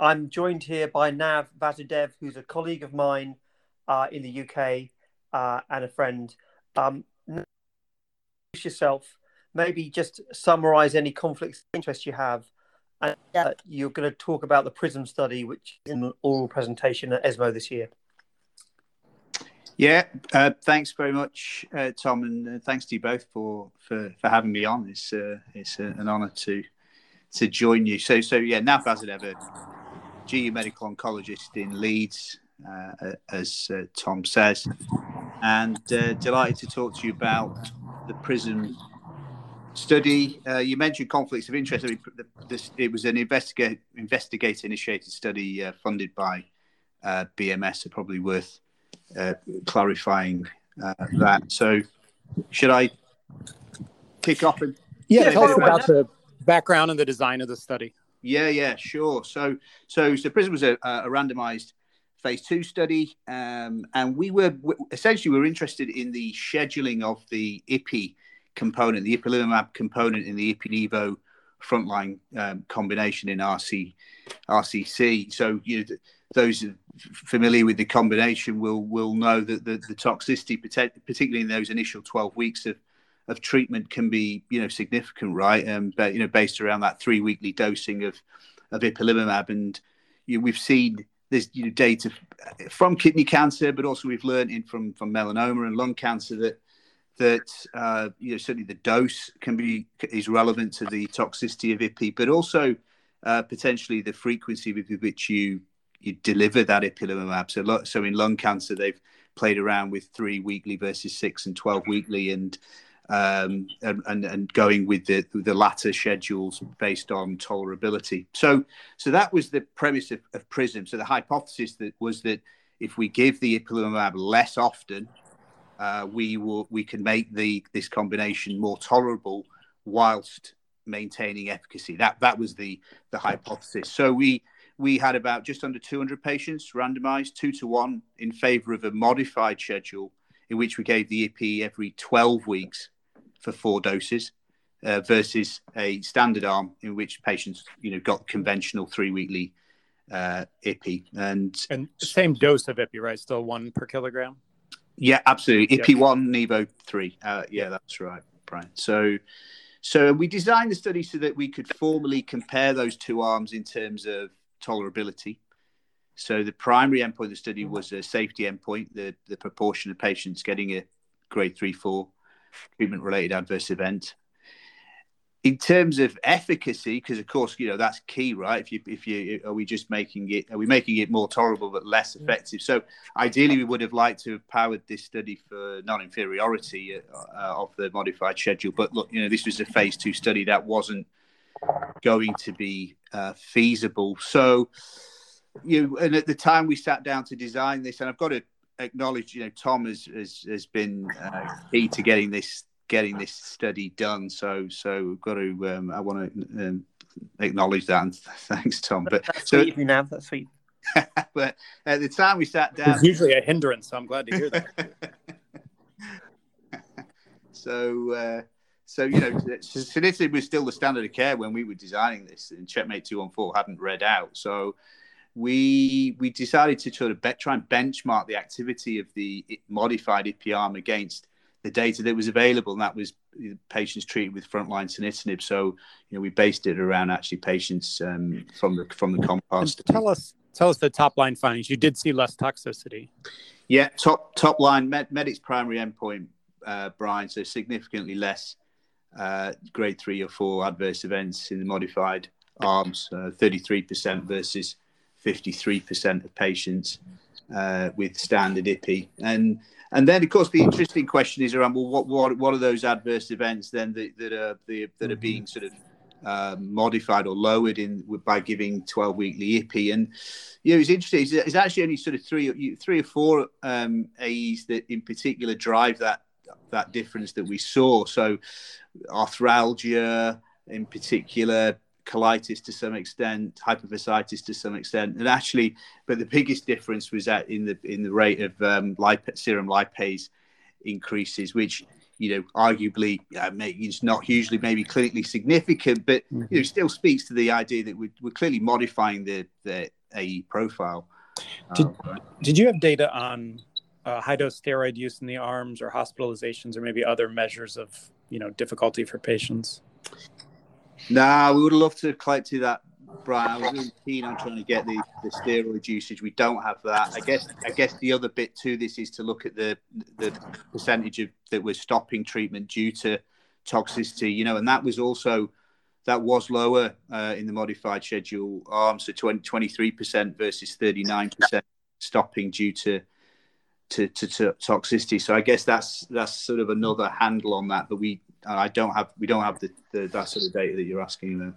I'm joined here by Nav Vasudev, who's a colleague of mine uh, in the UK uh, and a friend. Um, yourself, maybe just summarize any conflicts of interest you have. And uh, you're going to talk about the PRISM study, which is an oral presentation at ESMO this year. Yeah, uh, thanks very much, uh, Tom, and uh, thanks to you both for for, for having me on. It's uh, it's uh, an honour to to join you. So so yeah, Nav Vasudev, GU medical oncologist in Leeds, uh, as Tom says, and delighted to talk to you about the PRISM study. you mentioned conflicts of interest. I mean, this, it was an investigate investigator initiated study funded by BMS, so probably worth uh, clarifying uh, that. So, should I kick off? And yeah, tell us about the background and the design of the study. Yeah, yeah, sure. So, so, so PRISM was a, a randomized phase two study, um, and we were essentially we were interested in the scheduling of the IPI component, the ipilimumab component in the IPI-NIVO frontline um, combination in RC, RCC. So, you know, those familiar with the combination will will know that the, the toxicity, particularly in those initial 12 weeks of, of treatment, can be you know significant, right? Um, but you know, based around that three weekly dosing of of ipilimumab, and you know, we've seen there's you know data from kidney cancer, but also we've learned in from from melanoma and lung cancer that that uh, you know certainly the dose can be is relevant to the toxicity of IPI, but also uh, potentially the frequency with which you you deliver that ipilimumab. So, so in lung cancer, they've played around with three weekly versus six and 12 weekly and um, and, and, going with the the latter schedules based on tolerability. So so that was the premise of, of PRISM. So the hypothesis that was that if we give the ipilimumab less often, uh, we will we can make the this combination more tolerable whilst maintaining efficacy. That that was the the hypothesis. So we we had about just under 200 patients randomized two to one in favor of a modified schedule in which we gave the IP every 12 weeks for four doses uh, versus a standard arm in which patients, you know, got conventional three weekly uh, IPI and and same dose of IPI, right? Still one per kilogram. Yeah, absolutely. IPI yep. one, Nivo three. Uh, yeah, that's right, Brian. So, so we designed the study so that we could formally compare those two arms in terms of tolerability. So the primary endpoint of the study was a safety endpoint, the, the proportion of patients getting a grade three, four treatment related adverse event. In terms of efficacy, because of course, you know, that's key, right? If you, if you, are we just making it, are we making it more tolerable but less effective? So ideally, we would have liked to have powered this study for non inferiority uh, uh, of the modified schedule. But look, you know, this was a phase two study that wasn't going to be uh, feasible. So, you and at the time we sat down to design this, and I've got to acknowledge, you know, Tom has has, has been uh, key to getting this getting this study done. So, so we've got to. Um, I want to um, acknowledge that, and thanks, Tom. But that's so, sweet you now. That's sweet. but at the time we sat down, it's usually a hindrance. So I'm glad to hear that. so. Uh, so you know, sunitinib was still the standard of care when we were designing this, and Checkmate Two One Four hadn't read out. So we we decided to sort of be, try and benchmark the activity of the modified IPI-arm against the data that was available, and that was patients treated with frontline sunitinib. So you know, we based it around actually patients um, from the from the COMPARZ. Tell us tell us the top line findings. You did see less toxicity. Yeah, top top line med, Medic's primary endpoint, uh, Brian. So significantly less uh, grade three or four adverse events in the modified arms, uh, 33% versus 53% of patients uh, with standard IPI. And and then, of course, the interesting question is around well, what what, what are those adverse events then that, that are the, that are being sort of uh, modified or lowered in by giving 12 weekly IPI. And you know, it's interesting. It's, it's actually only sort of three three or four um, AEs that in particular drive that that difference that we saw. So, arthralgia in particular, colitis to some extent, hypophysitis to some extent, and actually, but the biggest difference was that in the in the rate of um, lip- serum lipase increases, which you know, arguably uh, it's not hugely maybe clinically significant, but mm-hmm. you know, still speaks to the idea that we're, we're clearly modifying the the AE profile. Did, um, did you have data on uh, high dose steroid use in the arms or hospitalizations or maybe other measures of you know difficulty for patients? Nah, we would loved to have collected that, Brian. I was really keen on trying to get the, the steroid usage. We don't have that. I guess I guess the other bit to this is to look at the the percentage of that we're stopping treatment due to toxicity. You know, and that was also that was lower uh, in the modified schedule arm, so 23 percent versus thirty nine percent stopping due to, to to, to toxicity. So I guess that's that's sort of another handle on that. But we I don't have we don't have the, the that sort of data that you're asking about.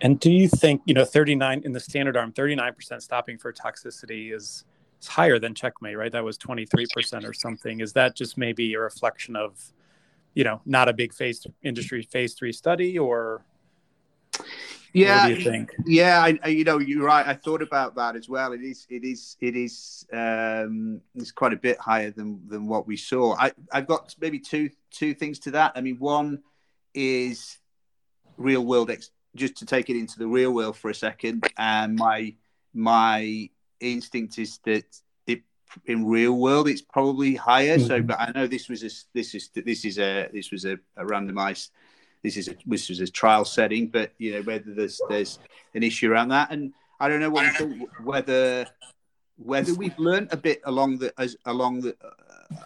And do you think, you know, 39 in the standard arm, 39% stopping for toxicity is, is higher than checkmate, right? That was 23% or something. Is that just maybe a reflection of, you know, not a big phase industry phase three study or? Yeah, what do you think? Yeah, I, I, you know, you're right. I thought about that as well. It is, it is, it is, um, it's quite a bit higher than than what we saw. I, I've got maybe two two things to that. I mean, one is real world ex- just to take it into the real world for a second, and my my instinct is that it in real world it's probably higher. Mm-hmm. So, but I know this was a this is this is a this was a, a randomized this is a this was a trial setting, but you know whether there's there's an issue around that, and I don't know what think, whether whether we've learned a bit along the as along the uh,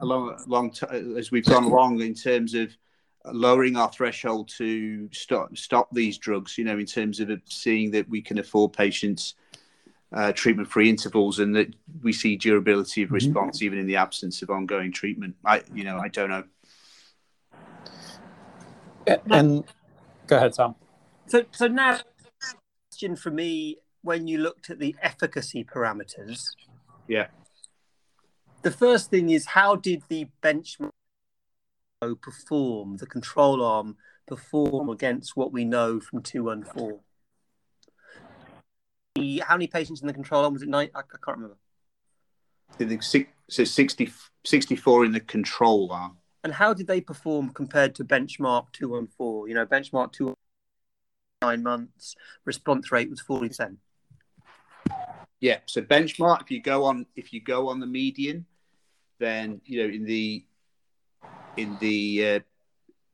along along t- as we've gone along in terms of lowering our threshold to stop stop these drugs. You know, in terms of seeing that we can afford patients uh, treatment free intervals and that we see durability of mm-hmm. response mm-hmm. even in the absence of ongoing treatment. I, you know, I don't know. And go ahead, Sam. So, so now, question for me: when you looked at the efficacy parameters, yeah, the first thing is how did the benchmark perform, the control arm perform against what we know from 214? How many patients in the control arm? Was it nine? I, I can't remember. I think six, so 60, 64 in the control arm. And how did they perform compared to benchmark 214? You know, benchmark 2 nine months, response rate was 40%. Yeah, so benchmark if you go on if you go on the median, then you know in the in the uh,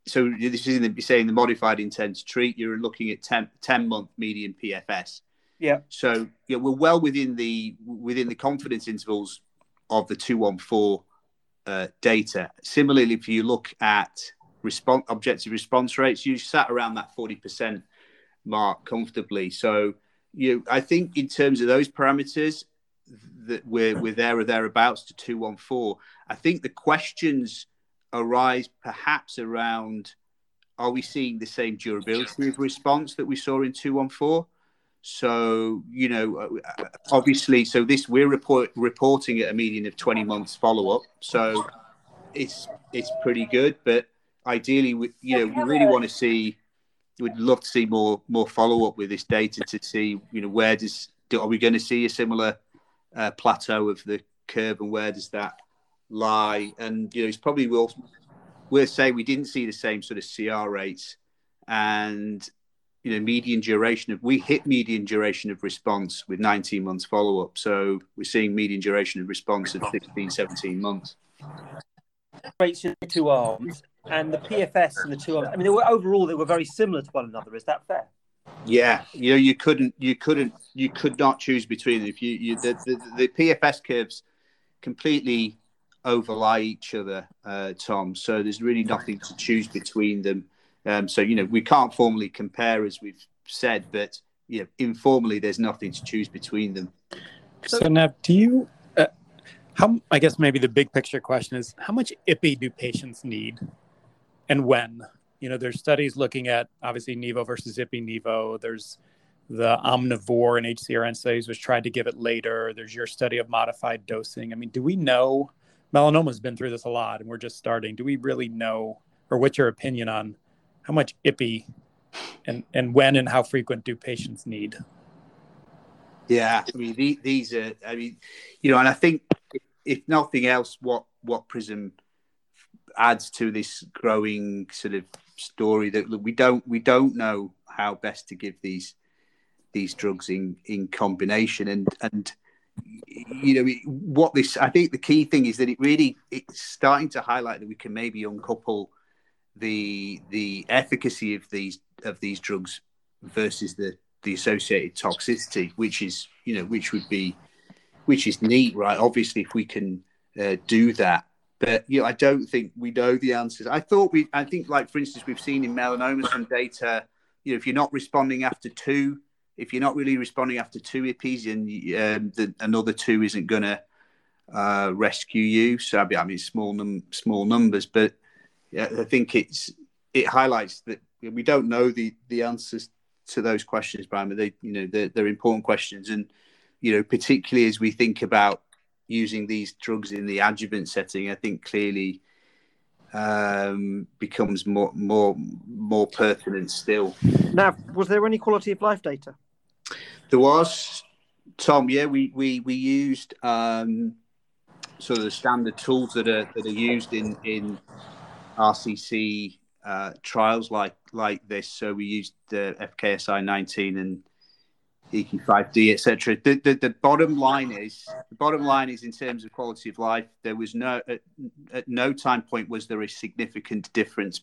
so this is in the saying the modified intent to treat, you're looking at 10, 10 month median PFS. Yeah. So yeah, we're well within the within the confidence intervals of the two one four uh, data. Similarly, if you look at response objective response rates, you sat around that forty percent mark comfortably. So you, I think in terms of those parameters, that we're we're there or thereabouts to two one four. I think the questions arise perhaps around are we seeing the same durability of response that we saw in 214 so you know uh, obviously so this we're report, reporting at a median of 20 months follow-up so it's it's pretty good but ideally we you know we really want to see we'd love to see more more follow-up with this data to see you know where does are we going to see a similar uh, plateau of the curve and where does that lie. And you know, it's probably will worth saying we didn't see the same sort of CR rates and you know median duration of we hit median duration of response with 19 months follow up. So we're seeing median duration of response of 16, 17 months. Rates in the two arms and the PFS in the two arms. I mean, they were overall they were very similar to one another. Is that fair? Yeah, you know, you couldn't, you couldn't, you could not choose between them. If you, you the, the, the PFS curves completely overlay each other, uh, Tom. So there's really nothing to choose between them. Um, so you know we can't formally compare as we've said, but you know informally there's nothing to choose between them. So now, do you? Uh, how I guess maybe the big picture question is how much IPI do patients need, and when? You know, there's studies looking at obviously Nivo versus IPI Nivo. There's the omnivore and HCRN studies, which tried to give it later. There's your study of modified dosing. I mean, do we know melanoma's been through this a lot and we're just starting. Do we really know, or what's your opinion on how much IPI and, and when and how frequent do patients need? Yeah, I mean, these are, I mean, you know, and I think if nothing else, what, what PRISM adds to this growing sort of story that we don't we don't know how best to give these these drugs in in combination and and you know what this i think the key thing is that it really it's starting to highlight that we can maybe uncouple the the efficacy of these of these drugs versus the the associated toxicity which is you know which would be which is neat right? Obviously if we can uh, do that. But you know i don't think we know the answers. I thought we i think like for instance we've seen in melanoma some data you know if you're not responding after two if you're not really responding after two IPIs, and um, the, another two isn't going to uh, rescue you. So I mean, small num- small numbers, but yeah, I think it's it highlights that we don't know the the answers to those questions, Brian. But they, you know, they're, they're important questions, and you know, particularly as we think about using these drugs in the adjuvant setting, I think clearly um, becomes more more more pertinent still. Now, was there any quality of life data? There was, Tom. Yeah, we we we used um, sort of the standard tools that are that are used in in RCC uh, trials like like this. So we used the FKSI 19 and EQ5D, etc. The, the, the bottom line is the bottom line is in terms of quality of life. There was no at, at no time point was there a significant difference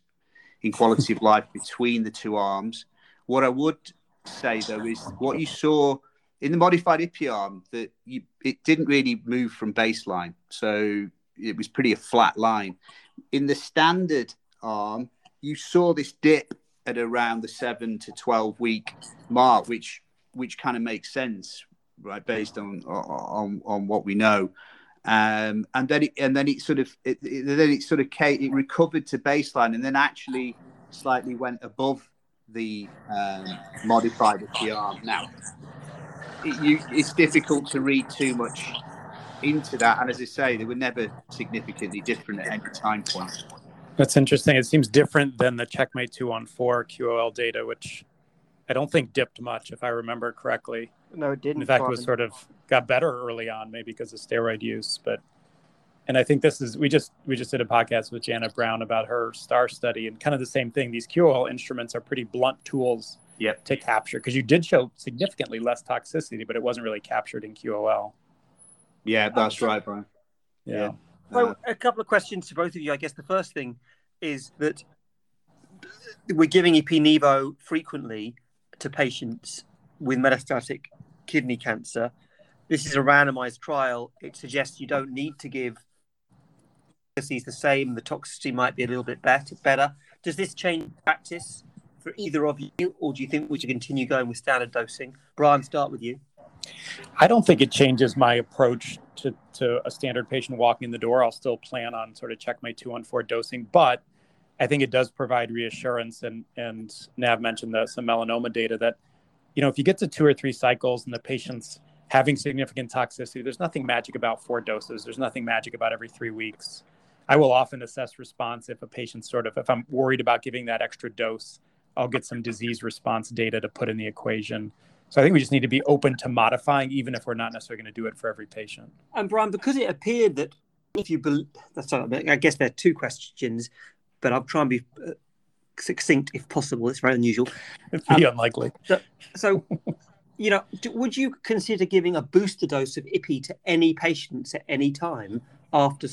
in quality of life between the two arms. What I would say though is what you saw in the modified IPI arm that you, it didn't really move from baseline, so it was pretty a flat line. In the standard arm, you saw this dip at around the seven to twelve week mark, which which kind of makes sense, right, based on on on what we know. Um, and then it, and then it sort of it, it, then it sort of came, it recovered to baseline, and then actually slightly went above the um, modified PR. Now, it, you, it's difficult to read too much into that, and as I say, they were never significantly different at any time point. That's interesting. It seems different than the Checkmate 214 QOL data, which I don't think dipped much, if I remember correctly. No, it didn't. In fact, it was sort of got better early on, maybe because of steroid use. But and I think this is we just we just did a podcast with Janet Brown about her star study and kind of the same thing. These QOL instruments are pretty blunt tools yep. to capture because you did show significantly less toxicity, but it wasn't really captured in QOL. Yeah, that's right, Brian. Yeah. Well, a couple of questions to both of you. I guess the first thing is that we're giving Ipi-Nivo frequently to patients with metastatic kidney cancer. This is a randomized trial. It suggests you don't need to give is the same, the toxicity might be a little bit better. Better. Does this change practice for either of you, or do you think we should continue going with standard dosing? Brian, start with you. I don't think it changes my approach to, to a standard patient walking in the door. I'll still plan on sort of Checkmate 214 dosing, but I think it does provide reassurance. And, and Nav mentioned the, some melanoma data that, you know, if you get to two or three cycles and the patient's having significant toxicity, there's nothing magic about four doses. There's nothing magic about every three weeks. I will often assess response if a patient sort of, if I'm worried about giving that extra dose, I'll get some disease response data to put in the equation. So I think we just need to be open to modifying, even if we're not necessarily going to do it for every patient. And Brian, because it appeared that if you, believe, that's I guess there are two questions, but I'll try and be uh, succinct if possible. It's very unusual. It's pretty um, unlikely. So, so you know, would you consider giving a booster dose of IPI to any patients at any time after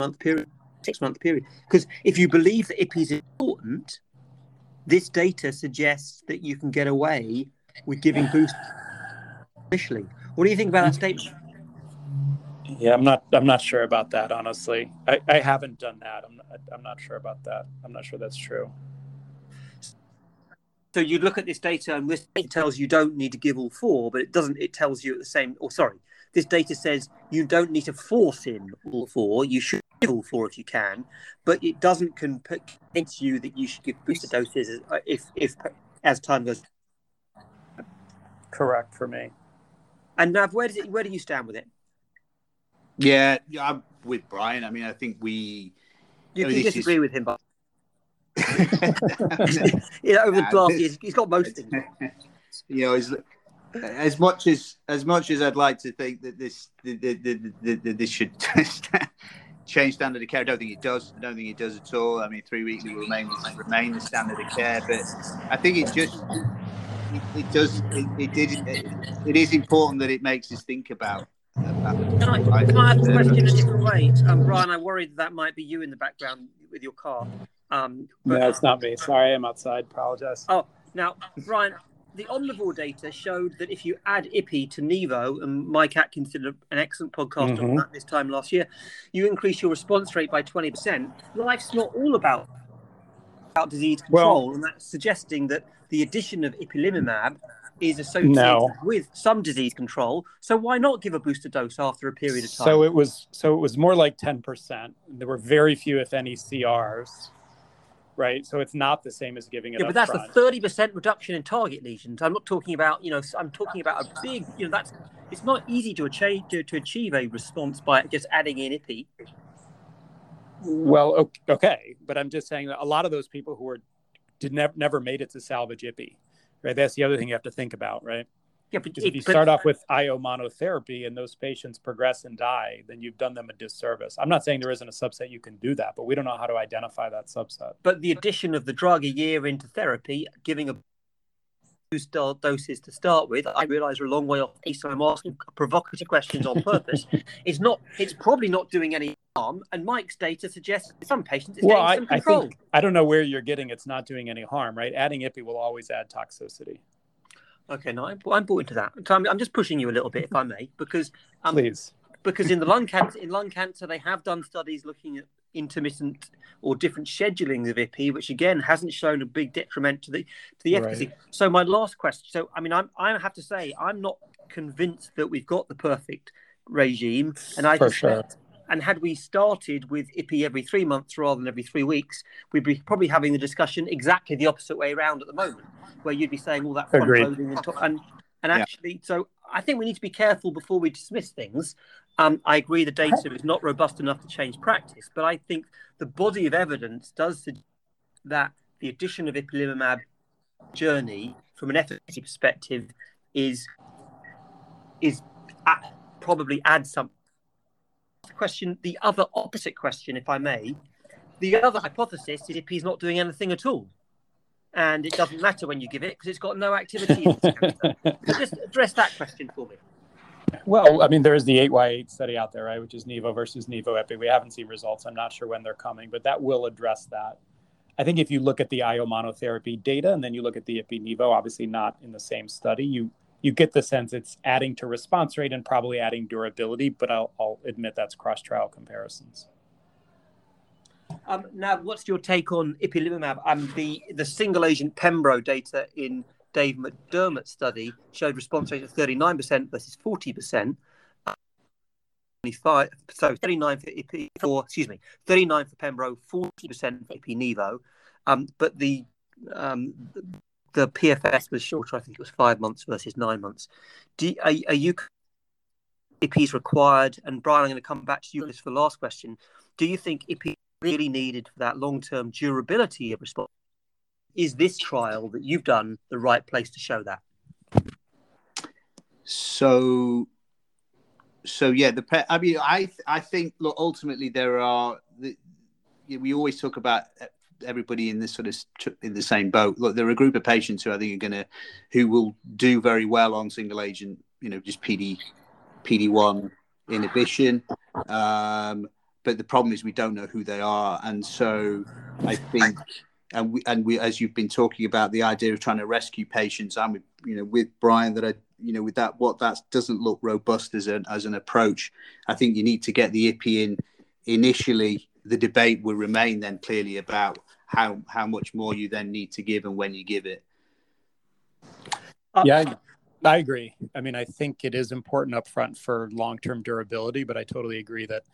month period, six month period. Because if you believe that IPI is important, this data suggests that you can get away with giving boost initially. What do you think about that statement? Yeah, I'm not. I'm not sure about that. Honestly, I, I haven't done that. I'm. Not, I'm not sure about that. I'm not sure that's true. So you look at this data, and this data tells you don't need to give all four, but it doesn't. It tells you at the same. Or sorry, this data says you don't need to force in all four. You should give all four if you can, but it doesn't convince you that you should give booster doses uh, if, if as time goes. Correct for me. And Nav, where does it? Where do you stand with it? Yeah, yeah, I'm with Brian. I mean, I think we. You can disagree is... with him, but you know, over the last years, he's got most things. You know, he's as much as as much as I'd like to think that this the, the, the, this should change standard of care? I don't think it does. I don't think it does at all. I mean, three weekly will remain remain the standard of care, but I think it just it, it does it, it did it, it is important that it makes us think about. about Can I, can I ask the question a different way? Um, Brian, I worried that might be you in the background with your car. Um, but, No, it's not me. Sorry, I'm outside. Apologize. Oh, now, Brian, the Omnivore data showed that if you add IPI to Nivo, and Mike Atkins did an excellent podcast on Mhm. that this time last year, you increase your response rate by 20%. Life's not all about, about disease control, and that's suggesting that the addition of ipilimumab is associated No. with some disease control. So why not give a booster dose after a period of time? So it was so it was more like 10%. There were very few, if any, CRs. Right. So it's not the same as giving it yeah, up but that's front. a thirty percent reduction in target lesions. I'm not talking about, you know, I'm talking about a big, you know, that's it's not easy to achieve to, to achieve a response by just adding in IPI. Well, okay, but I'm just saying that a lot of those people who were did never never made it to salvage IPI, right? That's the other thing you have to think about, right? Yeah, but, if you but- start off with IO monotherapy and those patients progress and die, then you've done them a disservice. I'm not saying there isn't a subset you can do that, but we don't know how to identify that subset. but the addition of the drug a year into therapy, giving a boost doses to start with, I realise we're a long way off. So I'm asking provocative questions on purpose. it's not. It's probably not doing any harm. And Mike's data suggests some patients it's Well, getting I, some I control. think I don't know where you're getting it's not doing any harm, right? Adding IPI will always add toxicity. Okay, no, I'm, I'm bought into that. I'm, I'm just pushing you a little bit, if I may, because um, Please. because in the lung cancer in lung cancer they have done studies looking at intermittent or different schedulings of IPI, which again hasn't shown a big detriment to the to the efficacy. Right. So my last question. So I mean, I'm I have to say I'm not convinced that we've got the perfect regime, and I For suspect- And had we started with IPI every three months rather than every three weeks, we'd be probably having the discussion exactly the opposite way around at the moment, where you'd be saying all that front Agreed. loading and, to- and and Yeah. actually, so I think we need to be careful before we dismiss things. Um, I agree the data is not robust enough to change practice, but I think the body of evidence does suggest that the addition of ipilimumab journey from an efficacy perspective is is at, probably adds some the question. The other opposite question, if I may, the other hypothesis is if he's not doing anything at all, and it doesn't matter when you give it because it's got no activity. in this cancer. Just address that question for me. Well, I mean, there is the 8Y8 study out there, right, which is Nivo versus Nivo Ipi. We haven't seen results. I'm not sure when they're coming, but that will address that. I think if you look at the IO monotherapy data and then you look at the Ipi Nivo, obviously not in the same study, you you get the sense it's adding to response rate and probably adding durability, but I'll, I'll admit that's cross trial comparisons. Um, now, what's your take on ipilimumab? Um, the the single agent Pembro data in Dave McDermott's study showed response rate of 39% versus 40%. Uh, 25, so 39 for IP, for excuse me, 39 for Pembro, 40% for IP Nivo. Um, but the um, the PFS was shorter. I think it was five months versus nine months. Do, are, are you IPs required? And Brian, I'm going to come back to you on this for the last question. Do you think IP really needed for that long-term durability of response? Is this trial that you've done the right place to show that? So, so yeah, the pe- I mean, I I think look ultimately there are the, we always talk about everybody in this sort of in the same boat. Look, there are a group of patients who I think are going to who will do very well on single agent, you know, just PD PD one inhibition. Um, but the problem is we don't know who they are, and so I think. And we, and we, as you've been talking about the idea of trying to rescue patients, I'm, with, you know, with Brian that I, you know, with that, what that doesn't look robust as an as an approach. I think you need to get the IPI in initially. The debate will remain then clearly about how how much more you then need to give and when you give it. Uh, Yeah, I, I agree. I mean, I think it is important up front for long term durability, but I totally agree that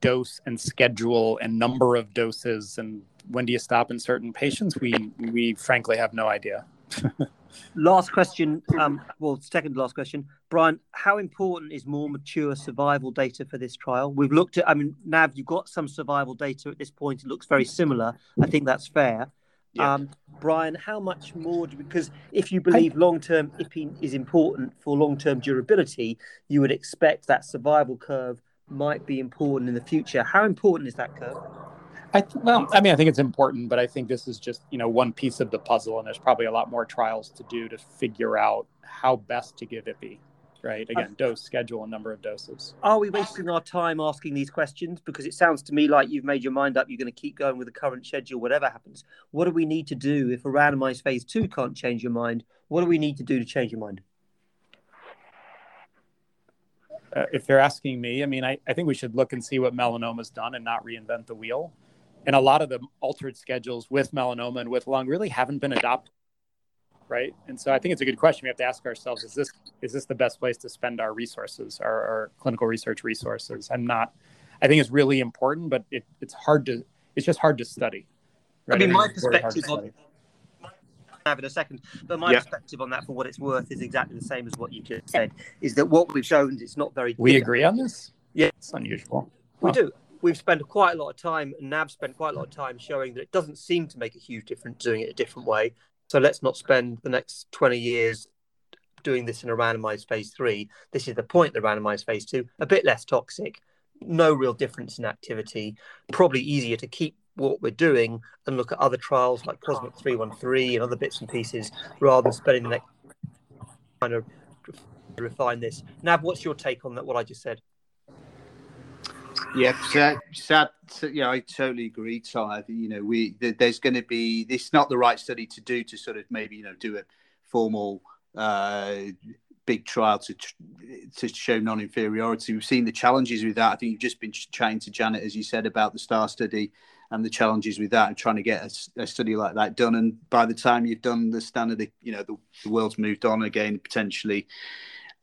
dose and schedule and number of doses and when do you stop in certain patients, we we frankly have no idea. Last question. Um, well, second last question, Brian. How important is more mature survival data for this trial? We've looked at. I mean, Nav, you've got some survival data at this point. It looks very similar. I think that's fair. Yeah. Um, Brian, how much more? Do, because if you believe long-term IPI is important for long-term durability, you would expect that survival curve might be important in the future. How important is that curve? I th- well, I mean, I think it's important, but I think this is just you know one piece of the puzzle, and there's probably a lot more trials to do to figure out how best to give IPI. Right? Again, uh, dose, schedule, and number of doses. Are we wasting our time asking these questions? Because it sounds to me like you've made your mind up. You're going to keep going with the current schedule, whatever happens. What do we need to do if a randomized phase two can't change your mind? What do we need to do to change your mind? Uh, if they're asking me, I mean, I, I think we should look and see what melanoma's done and not reinvent the wheel. And a lot of the altered schedules with melanoma and with lung really haven't been adopted right? And so i think it's a good question. We have to ask ourselves is this is this the best place to spend our resources our, our clinical research resources? I'm not i think it's really important but it, it's hard to it's just hard to study right? i mean my perspective on have in a second but my yeah. perspective on that for what it's worth is exactly the same as what you just said is that what we've shown is it's not very we different. agree on this yeah it's unusual we huh. do we've spent quite a lot of time, and Nav spent quite a lot of time showing that it doesn't seem to make a huge difference doing it a different way. So let's not spend the next 20 years doing this in a randomized phase three. This is the point, the randomized phase two, a bit less toxic, no real difference in activity, probably easier to keep what we're doing and look at other trials like Cosmic 313 and other bits and pieces rather than spending the next kind of refine this. Nav, what's your take on that? What I just said? Yeah, sad, sad. Yeah, I totally agree, think you know we there's going to be this not the right study to do to sort of maybe you know do a formal uh, big trial to to show non-inferiority. We've seen the challenges with that. I think you've just been chatting to Janet, as you said, about the STAR study and the challenges with that and trying to get a, a study like that done. And by the time you've done the standard, you know the, the world's moved on again potentially.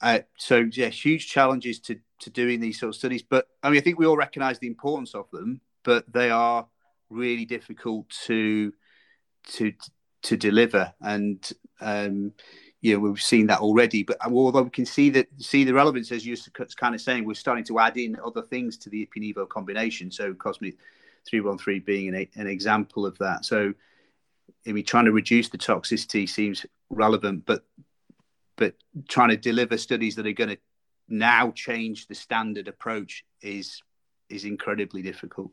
Uh, so yeah, huge challenges to to doing these sort of studies. But I mean, I think we all recognise the importance of them, but they are really difficult to to to deliver. And um, you know, we've seen that already. But although we can see that see the relevance, as you're kind of saying, we're starting to add in other things to the Ipi-Nivo combination. So Cosmic three one three being an, an example of that. So I mean, trying to reduce the toxicity seems relevant, but but trying to deliver studies that are going to now change the standard approach is is incredibly difficult.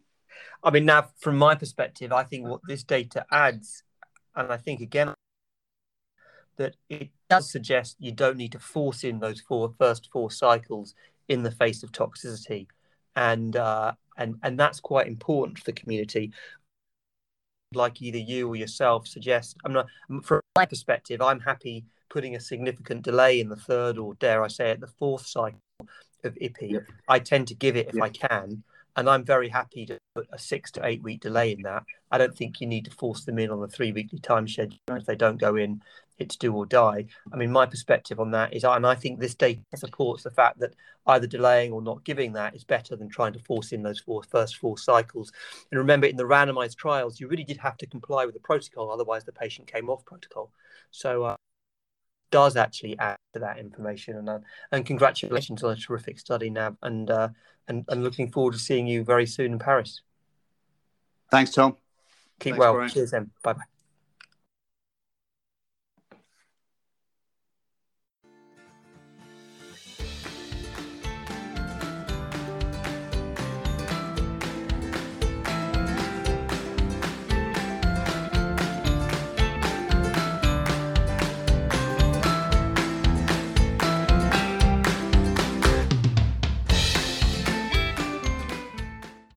I mean, now from my perspective, I think what this data adds, and I think again that it does suggest you don't need to force in those four first four cycles in the face of toxicity, and uh, and and that's quite important for the community. Like either you or yourself suggest, I'm not from my perspective, I'm happy putting a significant delay in the third or dare I say it, the fourth cycle of IPI. Yep. I tend to give it if yep. I can. And I'm very happy to put a six to eight week delay in that. I don't think you need to force them in on a three weekly time schedule. If they don't go in, it's do or die. I mean, my perspective on that is, and I think this data supports the fact that either delaying or not giving that is better than trying to force in those four, first four cycles. And remember, in the randomized trials, you really did have to comply with the protocol, otherwise, the patient came off protocol. So, uh, does actually add to that information. And uh, and congratulations on a terrific study, Nav, and uh, and and looking forward to seeing you very soon in Paris. Thanks, Tom. Keep Thanks, well. Brian. Cheers, then. Bye bye.